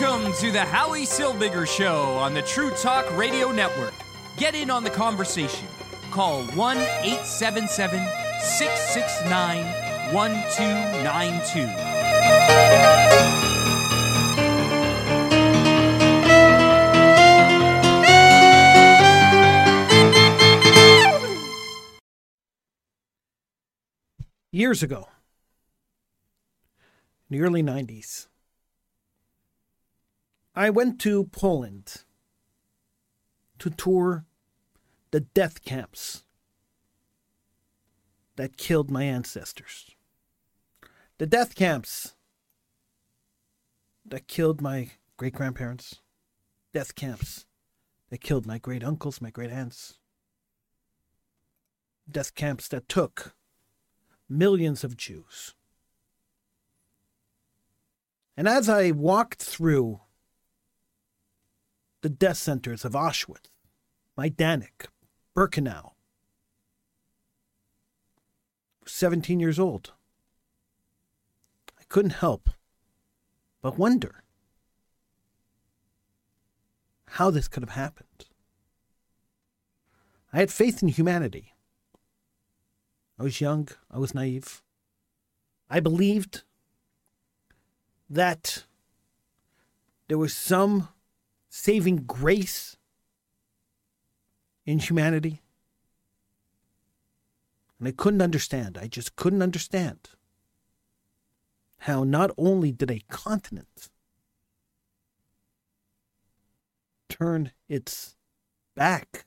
Welcome to the Howie Silbiger Show on the True Talk Radio Network. Get in on the conversation. Call 1 877 669 1292. Years ago, in the early 90s, I went to Poland to tour the death camps that killed my ancestors. The death camps that killed my great grandparents, death camps that killed my great uncles, my great aunts, death camps that took millions of Jews. And as I walked through the death centers of Auschwitz, Majdanek, Birkenau, 17 years old, I couldn't help but wonder how this could have happened. I had faith in humanity. I was young, I was naive. I believed that there was some saving grace in humanity. And I couldn't understand, I just couldn't understand how not only did a continent turn its back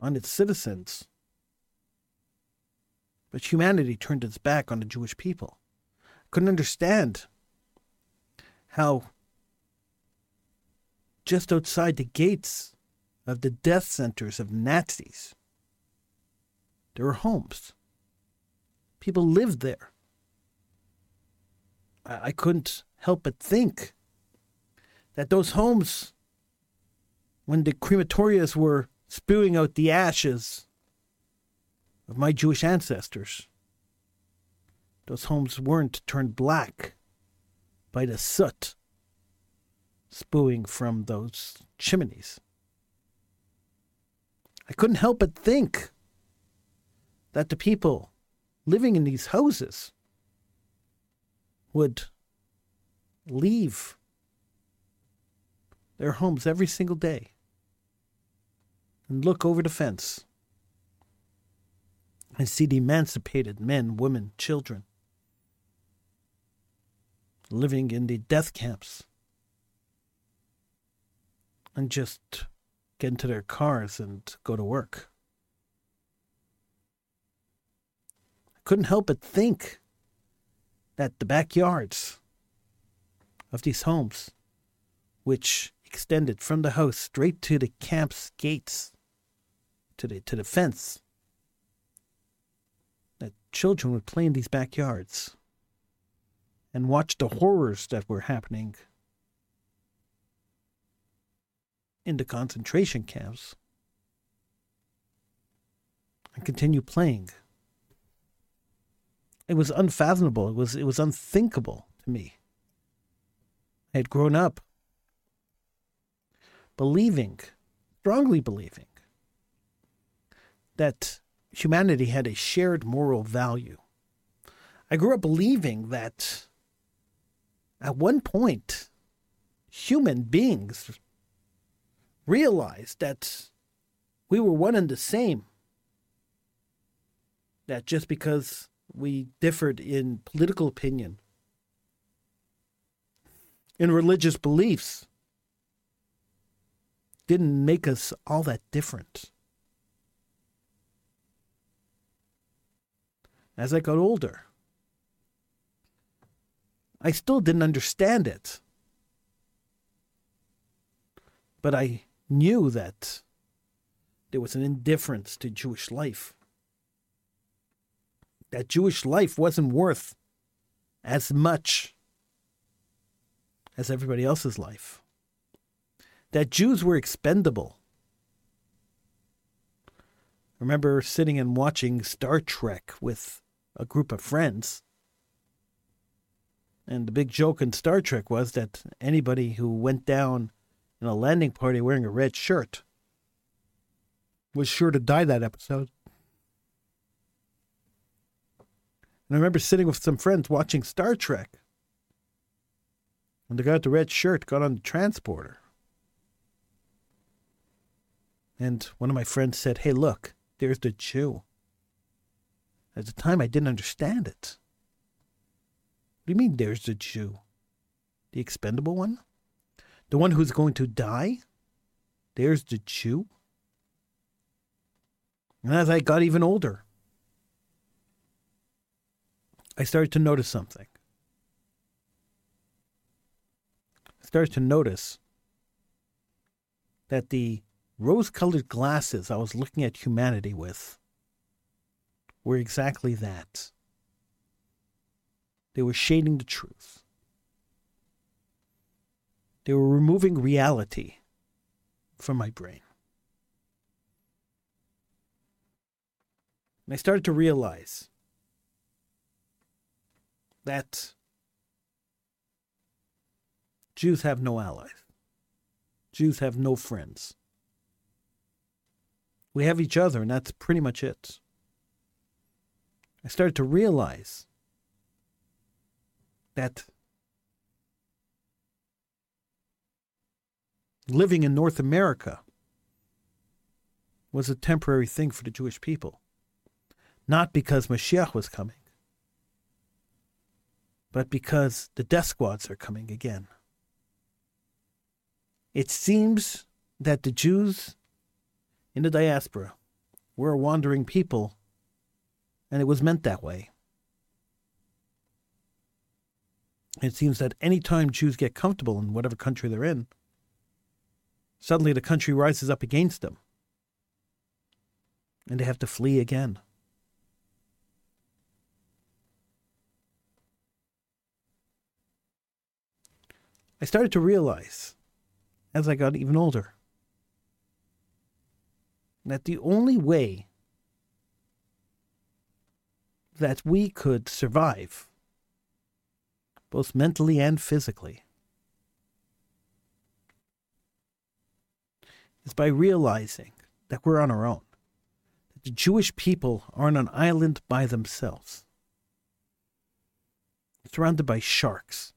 on its citizens, but humanity turned its back on the Jewish people. I couldn't understand how just outside the gates of the death centers of Nazis, there were homes. People lived there. I, I couldn't help but think that those homes, when the crematorias were spewing out the ashes of my Jewish ancestors, those homes weren't turned black by the soot spewing from those chimneys. I couldn't help but think that the people living in these houses would leave their homes every single day and look over the fence and see the emancipated men, women, children living in the death camps and just get into their cars and go to work. I couldn't help but think that the backyards of these homes, which extended from the house straight to the camp's gates, to the to the fence, that children would play in these backyards and watch the horrors that were happening in the concentration camps and continue playing. It was unfathomable. It was it was unthinkable to me. I had grown up believing, strongly believing, that humanity had a shared moral value. I grew up believing that at one point human beings realized that we were one and the same. That just because we differed in political opinion, in religious beliefs, didn't make us all that different. As I got older, I still didn't understand it. But I knew that there was an indifference to Jewish life. That Jewish life wasn't worth as much as everybody else's life. That Jews were expendable. I remember sitting and watching Star Trek with a group of friends. And the big joke in Star Trek was that anybody who went down in a landing party wearing a red shirt was sure to die that episode. And I remember sitting with some friends watching Star Trek. And the guy with the red shirt got on the transporter. And one of my friends said, Hey, look, there's the Jew. At the time, I didn't understand it. What do you mean, there's the Jew? The expendable one? The one who's going to die? There's the Jew? And as I got even older, I started to notice something. I started to notice that the rose colored glasses I was looking at humanity with were exactly that. They were shading the truth. They were removing reality from my brain. And I started to realize that Jews have no allies. Jews have no friends. We have each other, and that's pretty much it. I started to realize that living in North America was a temporary thing for the Jewish people. Not because Mashiach was coming, but because the death squads are coming again. It seems that the Jews in the diaspora were a wandering people, and it was meant that way. It seems that any time Jews get comfortable in whatever country they're in, suddenly the country rises up against them. And they have to flee again. I started to realize as I got even older that the only way that we could survive both mentally and physically, is by realizing that we're on our own. That the Jewish people are on an island by themselves, surrounded by sharks.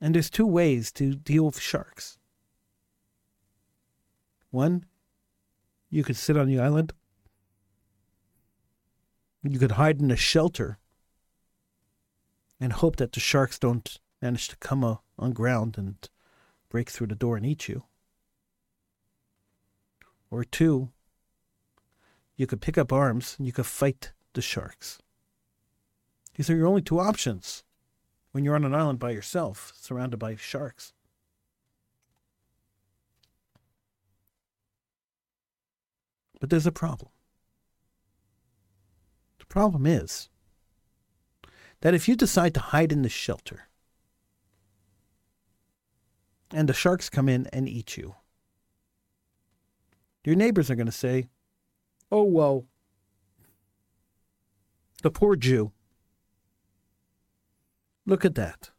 And there's two ways to deal with sharks. One, you could sit on the island you could hide in a shelter and hope that the sharks don't manage to come uh, on ground and break through the door and eat you. Or two, you could pick up arms and you could fight the sharks. These are your only two options when you're on an island by yourself, surrounded by sharks. But there's a problem The problem is that if you decide to hide in the shelter and the sharks come in and eat you, your neighbors are going to say, Oh, well, the poor Jew. Look at that.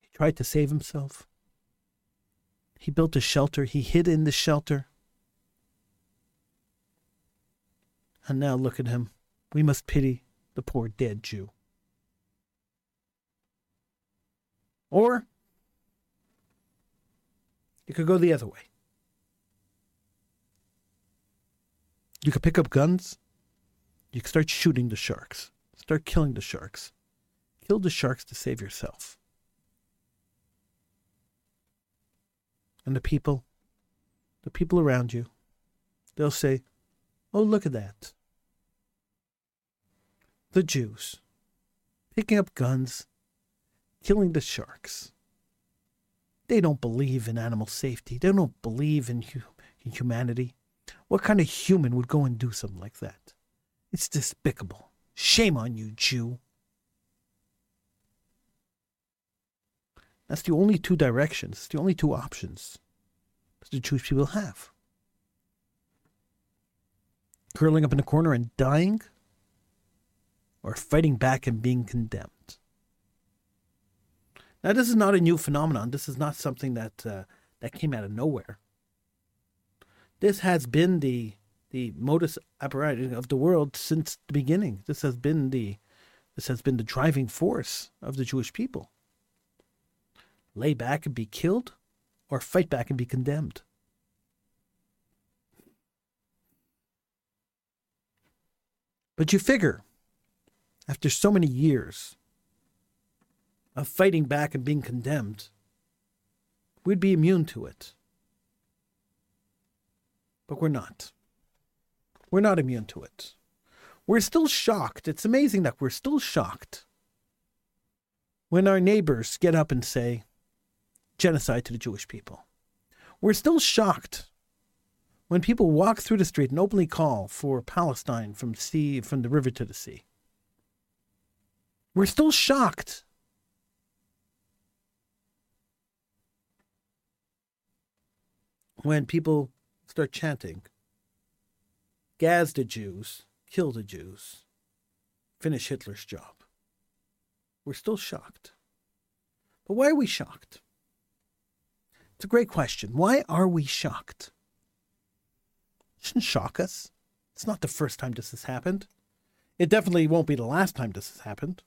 He tried to save himself. He built a shelter. He hid in the shelter. And now look at him. We must pity the poor dead Jew. Or you could go the other way. You could pick up guns. You could start shooting the sharks. Start killing the sharks. Kill the sharks to save yourself. And the people, the people around you, they'll say, Oh, look at that. The Jews picking up guns, killing the sharks. They don't believe in animal safety. They don't believe in, hu- in humanity. What kind of human would go and do something like that? It's despicable. Shame on you, Jew. That's the only two directions, the only two options that the Jewish people have. curling up in a corner and dying, or fighting back and being condemned. Now, this is not a new phenomenon. This is not something that uh, that came out of nowhere. This has been the the modus operandi of the world since the beginning. This has been the this has been the driving force of the Jewish people. Lay back and be killed, or fight back and be condemned. But you figure, after so many years of fighting back and being condemned, we'd be immune to it. But we're not. We're not immune to it. We're still shocked. It's amazing that we're still shocked when our neighbors get up and say, genocide to the Jewish people. We're still shocked when people walk through the street and openly call for Palestine from sea from the river to the sea. We're still shocked when people start chanting, Gaz the Jews, kill the Jews, finish Hitler's job. We're still shocked. But why are we shocked? It's a great question. Why are we shocked? It shouldn't shock us. It's not the first time this has happened. It definitely won't be the last time this has happened.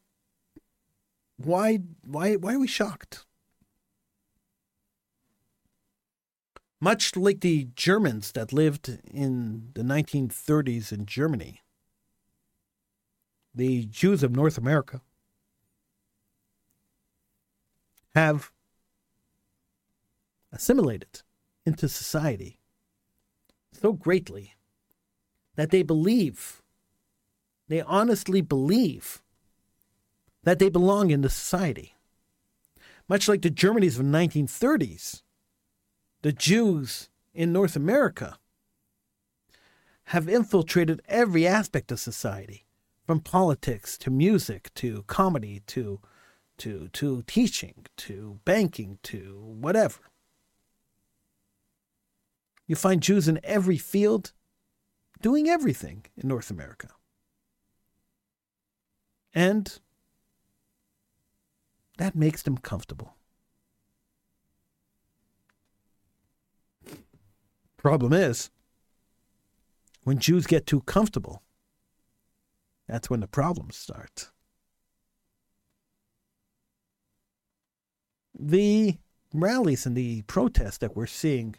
Why why why are we shocked? Much like the Germans that lived in the 1930s in Germany, the Jews of North America have assimilated into society so greatly that they believe, they honestly believe that they belong in the society. Much like the Germanys of the 1930s, the Jews in North America have infiltrated every aspect of society, from politics to music to comedy to to to teaching to banking to whatever. You find Jews in every field doing everything in North America. And that makes them comfortable. Problem is, when Jews get too comfortable, that's when the problems start. The rallies and the protests that we're seeing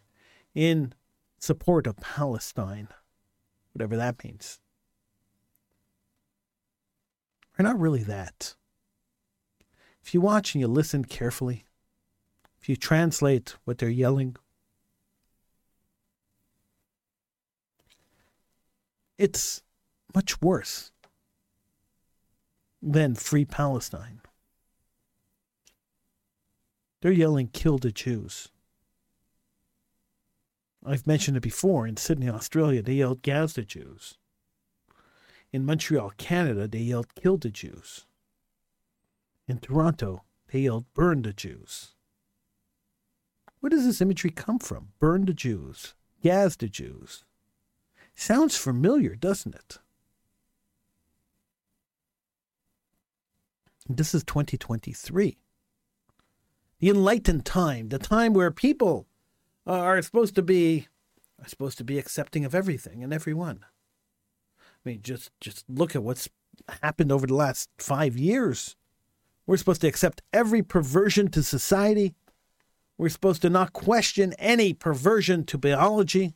in support of Palestine, whatever that means, are not really that. If you watch and you listen carefully, if you translate what they're yelling, it's much worse than Free Palestine. They're yelling, kill the Jews. I've mentioned it before. In Sydney, Australia, they yelled, Gaz the Jews. In Montreal, Canada, they yelled, kill the Jews. In Toronto, they yelled, burn the Jews. Where does this imagery come from? Burn the Jews, Gaz the Jews. Sounds familiar, doesn't it? This is 2023. The enlightened time, the time where people are supposed to be are supposed to be accepting of everything and everyone. I mean, just just look at what's happened over the last five years. We're supposed to accept every perversion to society. We're supposed to not question any perversion to biology.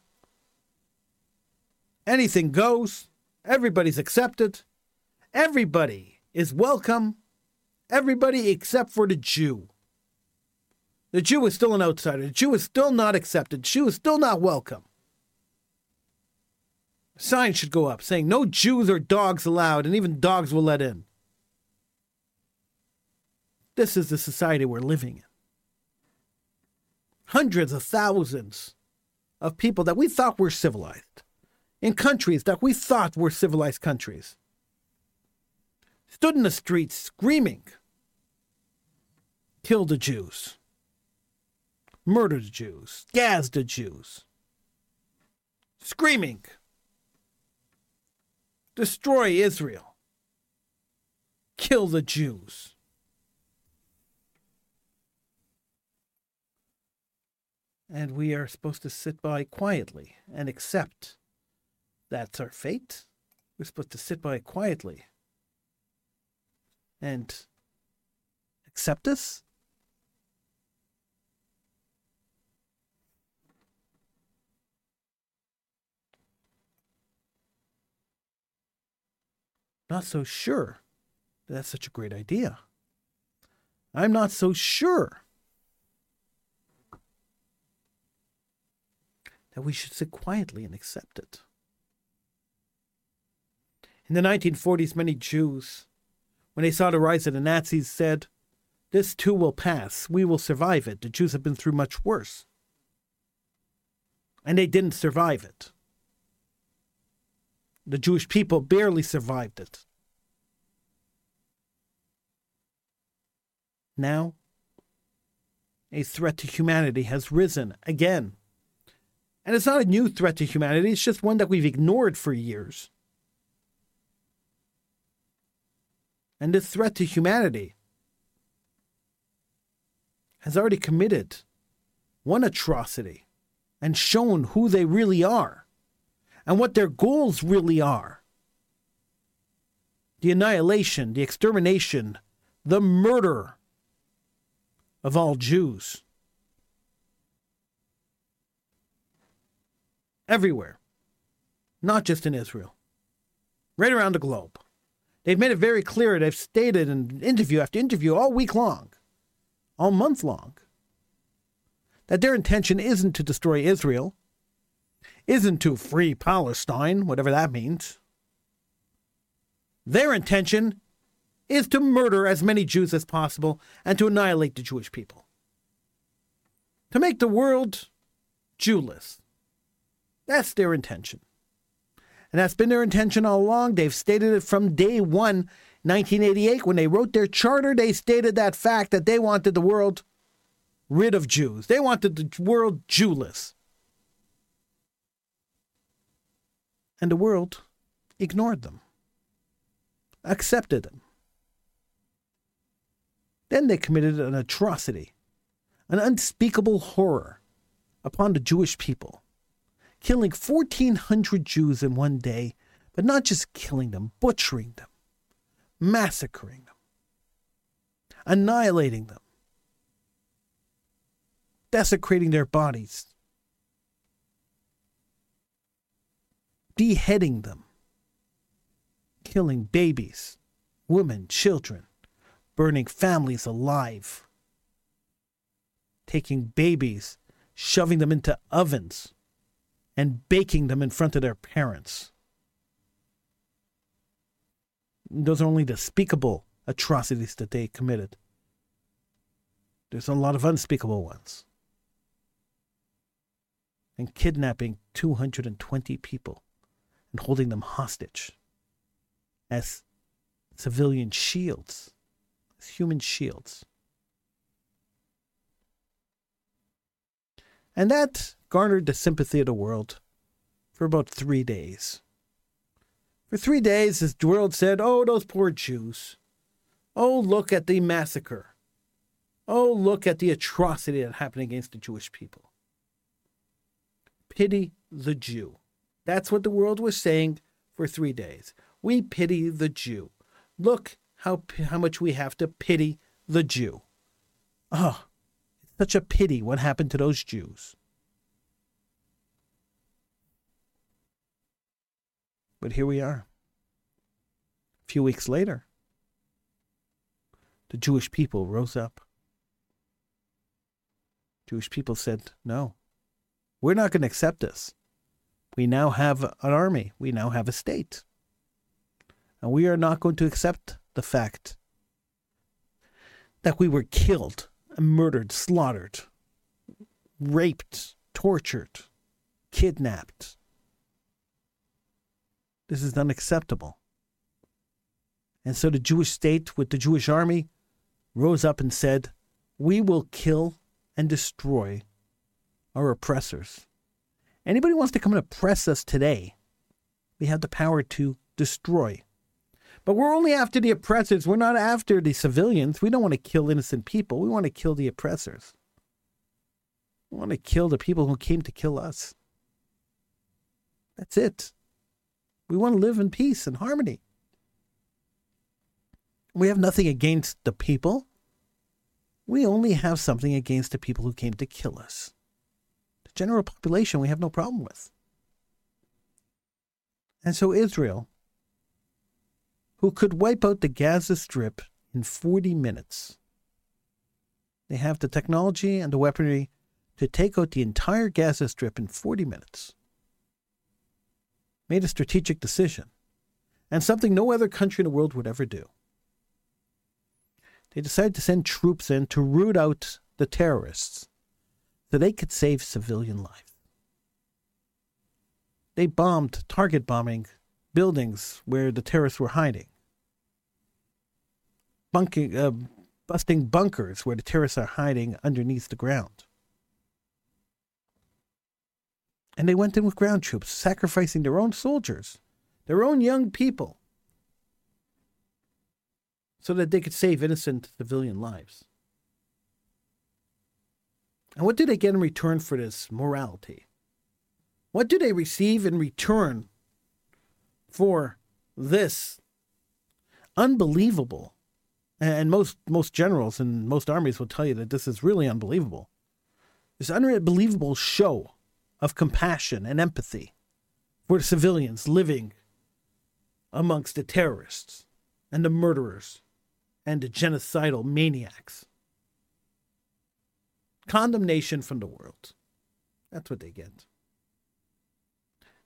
Anything goes. Everybody's accepted. Everybody is welcome. Everybody except for the Jew. The Jew is still an outsider. The Jew is still not accepted. The Jew is still not welcome. Signs should go up saying no Jews or dogs allowed, and even dogs will let in. This is the society we're living in. Hundreds of thousands of people that we thought were civilized in countries that we thought were civilized countries stood in the streets screaming, kill the Jews, murder the Jews, gas the Jews, screaming. destroy Israel, kill the Jews. And we are supposed to sit by quietly and accept that's our fate. We're supposed to sit by quietly and accept this. Not so sure that that's such a great idea. I'm not so sure that we should sit quietly and accept it. In the 1940s, many Jews, when they saw the rise of the Nazis, said, This too will pass. We will survive it. The Jews have been through much worse. And they didn't survive it. The Jewish people barely survived it. Now, a threat to humanity has risen again. And it's not a new threat to humanity, it's just one that we've ignored for years. And this threat to humanity has already committed one atrocity and shown who they really are and what their goals really are the annihilation, the extermination, the murder of all Jews. Everywhere, not just in Israel, right around the globe. They've made it very clear, they've stated in interview after interview all week long, all month long, that their intention isn't to destroy Israel, isn't to free Palestine, whatever that means. Their intention is to murder as many Jews as possible and to annihilate the Jewish people. To make the world Jewless. That's their intention. And that's been their intention all along. They've stated it from day one, 1988. When they wrote their charter, they stated that fact that they wanted the world rid of Jews. They wanted the world Jewless. And the world ignored them, accepted them. Then they committed an atrocity, an unspeakable horror upon the Jewish people, killing 1,400 Jews in one day, but not just killing them, butchering them, massacring them, annihilating them, desecrating their bodies, beheading them, killing babies, women, children, burning families alive, taking babies, shoving them into ovens, and baking them in front of their parents. Those are only the speakable atrocities that they committed. There's a lot of unspeakable ones. And kidnapping 220 people and holding them hostage as civilian shields as human shields. And that garnered the sympathy of the world for about three days. For three days, the world said, Oh, those poor Jews. Oh, look at the massacre. Oh, look at the atrocity that happened against the Jewish people. Pity the Jew. That's what the world was saying for three days. We pity the Jew. Look how, how much we have to pity the Jew. Oh, such a pity what happened to those Jews. But here we are. A few weeks later, the Jewish people rose up. Jewish people said, no, we're not going to accept this. We now have an army, we now have a state. And we are not going to accept the fact that we were killed, murdered, slaughtered, raped, tortured, kidnapped. This is unacceptable. And so the Jewish state, with the Jewish army, rose up and said, We will kill and destroy our oppressors. Anybody wants to come and oppress us today, we have the power to destroy. But we're only after the oppressors. We're not after the civilians. We don't want to kill innocent people. We want to kill the oppressors. We want to kill the people who came to kill us. That's it. We want to live in peace and harmony. We have nothing against the people. We only have something against the people who came to kill us. The general population we have no problem with. And so Israel, who could wipe out the Gaza Strip in 40 minutes, they have the technology and the weaponry to take out the entire Gaza Strip in 40 minutes, made a strategic decision, and something no other country in the world would ever do. They decided to send troops in to root out the terrorists so they could save civilian life. They bombed, target bombing buildings where the terrorists were hiding, bunking, uh, busting bunkers where the terrorists are hiding underneath the ground. And they went in with ground troops, sacrificing their own soldiers, their own young people, so that they could save innocent civilian lives. And what do they get in return for this morality? What do they receive in return for this unbelievable? And most most generals and most armies will tell you that this is really unbelievable. This unbelievable show of compassion and empathy for civilians living amongst the terrorists and the murderers and the genocidal maniacs. Condemnation from the world. That's what they get.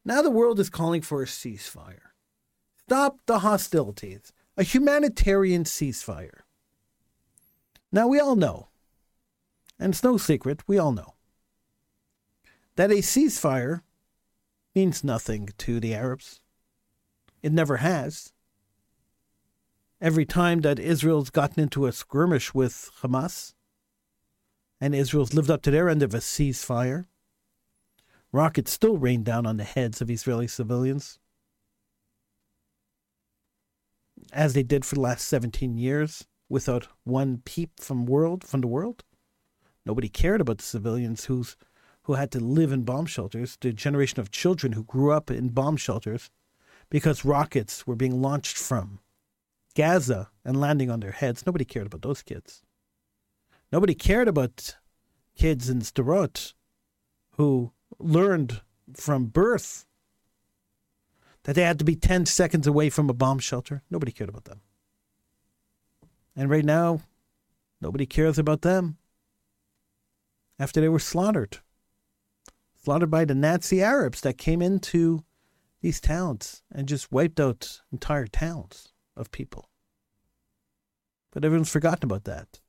Now the world is calling for a ceasefire. Stop the hostilities. A humanitarian ceasefire. Now we all know, and it's no secret, we all know, that a ceasefire means nothing to the Arabs. It never has. Every time that Israel's gotten into a skirmish with Hamas, and Israel's lived up to their end of a ceasefire, Rockets still rain down on the heads of Israeli civilians, as they did for the last 17 years, without one peep from world from the world. Nobody cared about the civilians who's who had to live in bomb shelters, the generation of children who grew up in bomb shelters because rockets were being launched from Gaza and landing on their heads. Nobody cared about those kids. Nobody cared about kids in Sderot who learned from birth that they had to be 10 seconds away from a bomb shelter. Nobody cared about them. And right now, nobody cares about them after they were slaughtered. Slaughtered by the Nazi Arabs that came into these towns and just wiped out entire towns of people. But everyone's forgotten about that.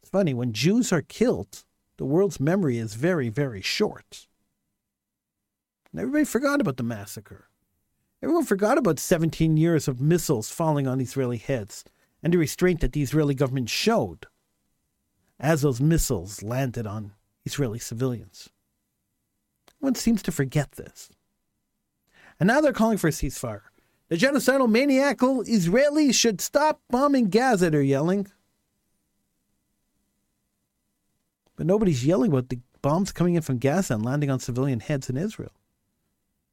It's funny, when Jews are killed, the world's memory is very, very short. And everybody forgot about the massacre. Everyone forgot about 17 years of missiles falling on Israeli heads and the restraint that the Israeli government showed as those missiles landed on Israeli civilians. One seems to forget this. And now they're calling for a ceasefire. The genocidal maniacal Israelis should stop bombing Gaza, they're yelling. But nobody's yelling about the bombs coming in from Gaza and landing on civilian heads in Israel.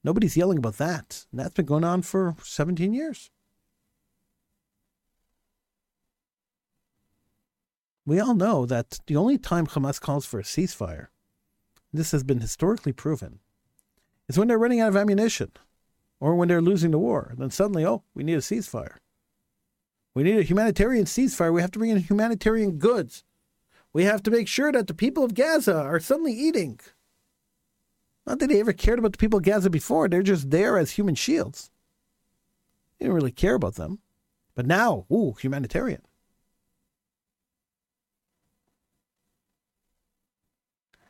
Nobody's yelling about that. And that's been going on for 17 years. We all know that the only time Hamas calls for a ceasefire, this has been historically proven, is when they're running out of ammunition or when they're losing the war. Then suddenly, oh, we need a ceasefire. We need a humanitarian ceasefire. We have to bring in humanitarian goods. We have to make sure that the people of Gaza are suddenly eating. Not that they ever cared about the people of Gaza before, they're just there as human shields. They didn't really care about them. But now, ooh, humanitarian.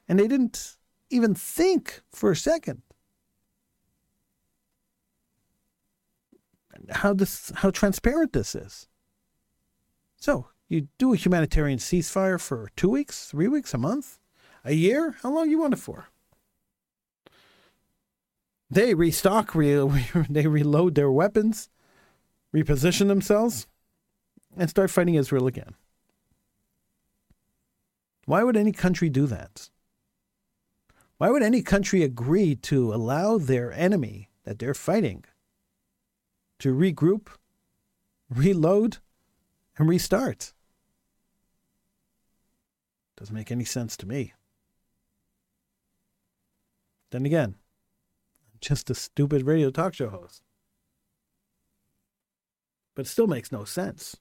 And they didn't even think for a second how this how transparent this is. So you do a humanitarian ceasefire for two weeks, three weeks, a month, a year? How long you want it for? They restock, re- they reload their weapons, reposition themselves, and start fighting Israel again. Why would any country do that? Why would any country agree to allow their enemy that they're fighting to regroup, reload, and restart? Doesn't make any sense to me. Then again, just a stupid radio talk show host. But it still makes no sense.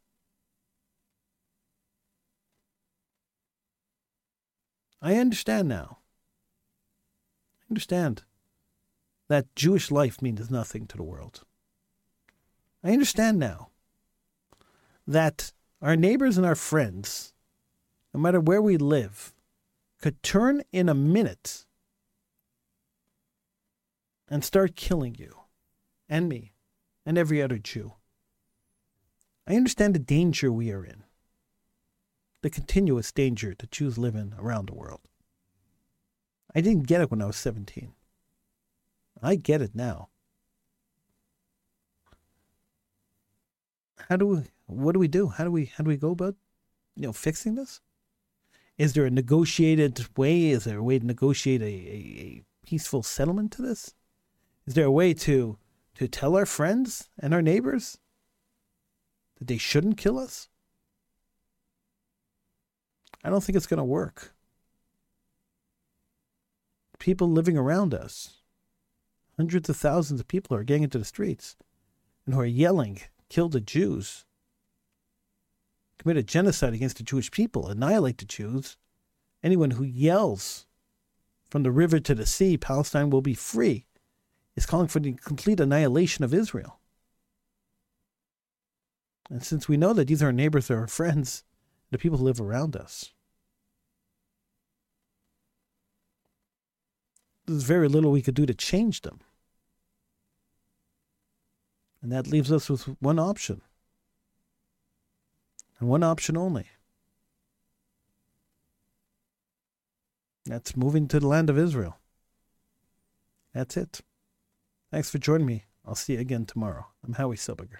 I understand now. I understand that Jewish life means nothing to the world. I understand now that our neighbors and our friends, no matter where we live, could turn in a minute and start killing you and me and every other Jew. I understand the danger we are in the continuous danger that Jews live in around the world. I didn't get it when I was 17. I get it now. How do we, what do we do? How do we, how do we go about, you know, fixing this? Is there a negotiated way? Is there a way to negotiate a, a, a peaceful settlement to this? Is there a way to, to tell our friends and our neighbors that they shouldn't kill us? I don't think it's going to work. People living around us, hundreds of thousands of people are getting into the streets and who are yelling, kill the Jews, commit a genocide against the Jewish people, annihilate the Jews. Anyone who yells from the river to the sea, Palestine will be free, is calling for the complete annihilation of Israel. And since we know that these are our neighbors, are our friends, the people who live around us, there's very little we could do to change them. And that leaves us with one option. And one option only. That's moving to the land of Israel. That's it. Thanks for joining me. I'll see you again tomorrow. I'm Howie Silberger.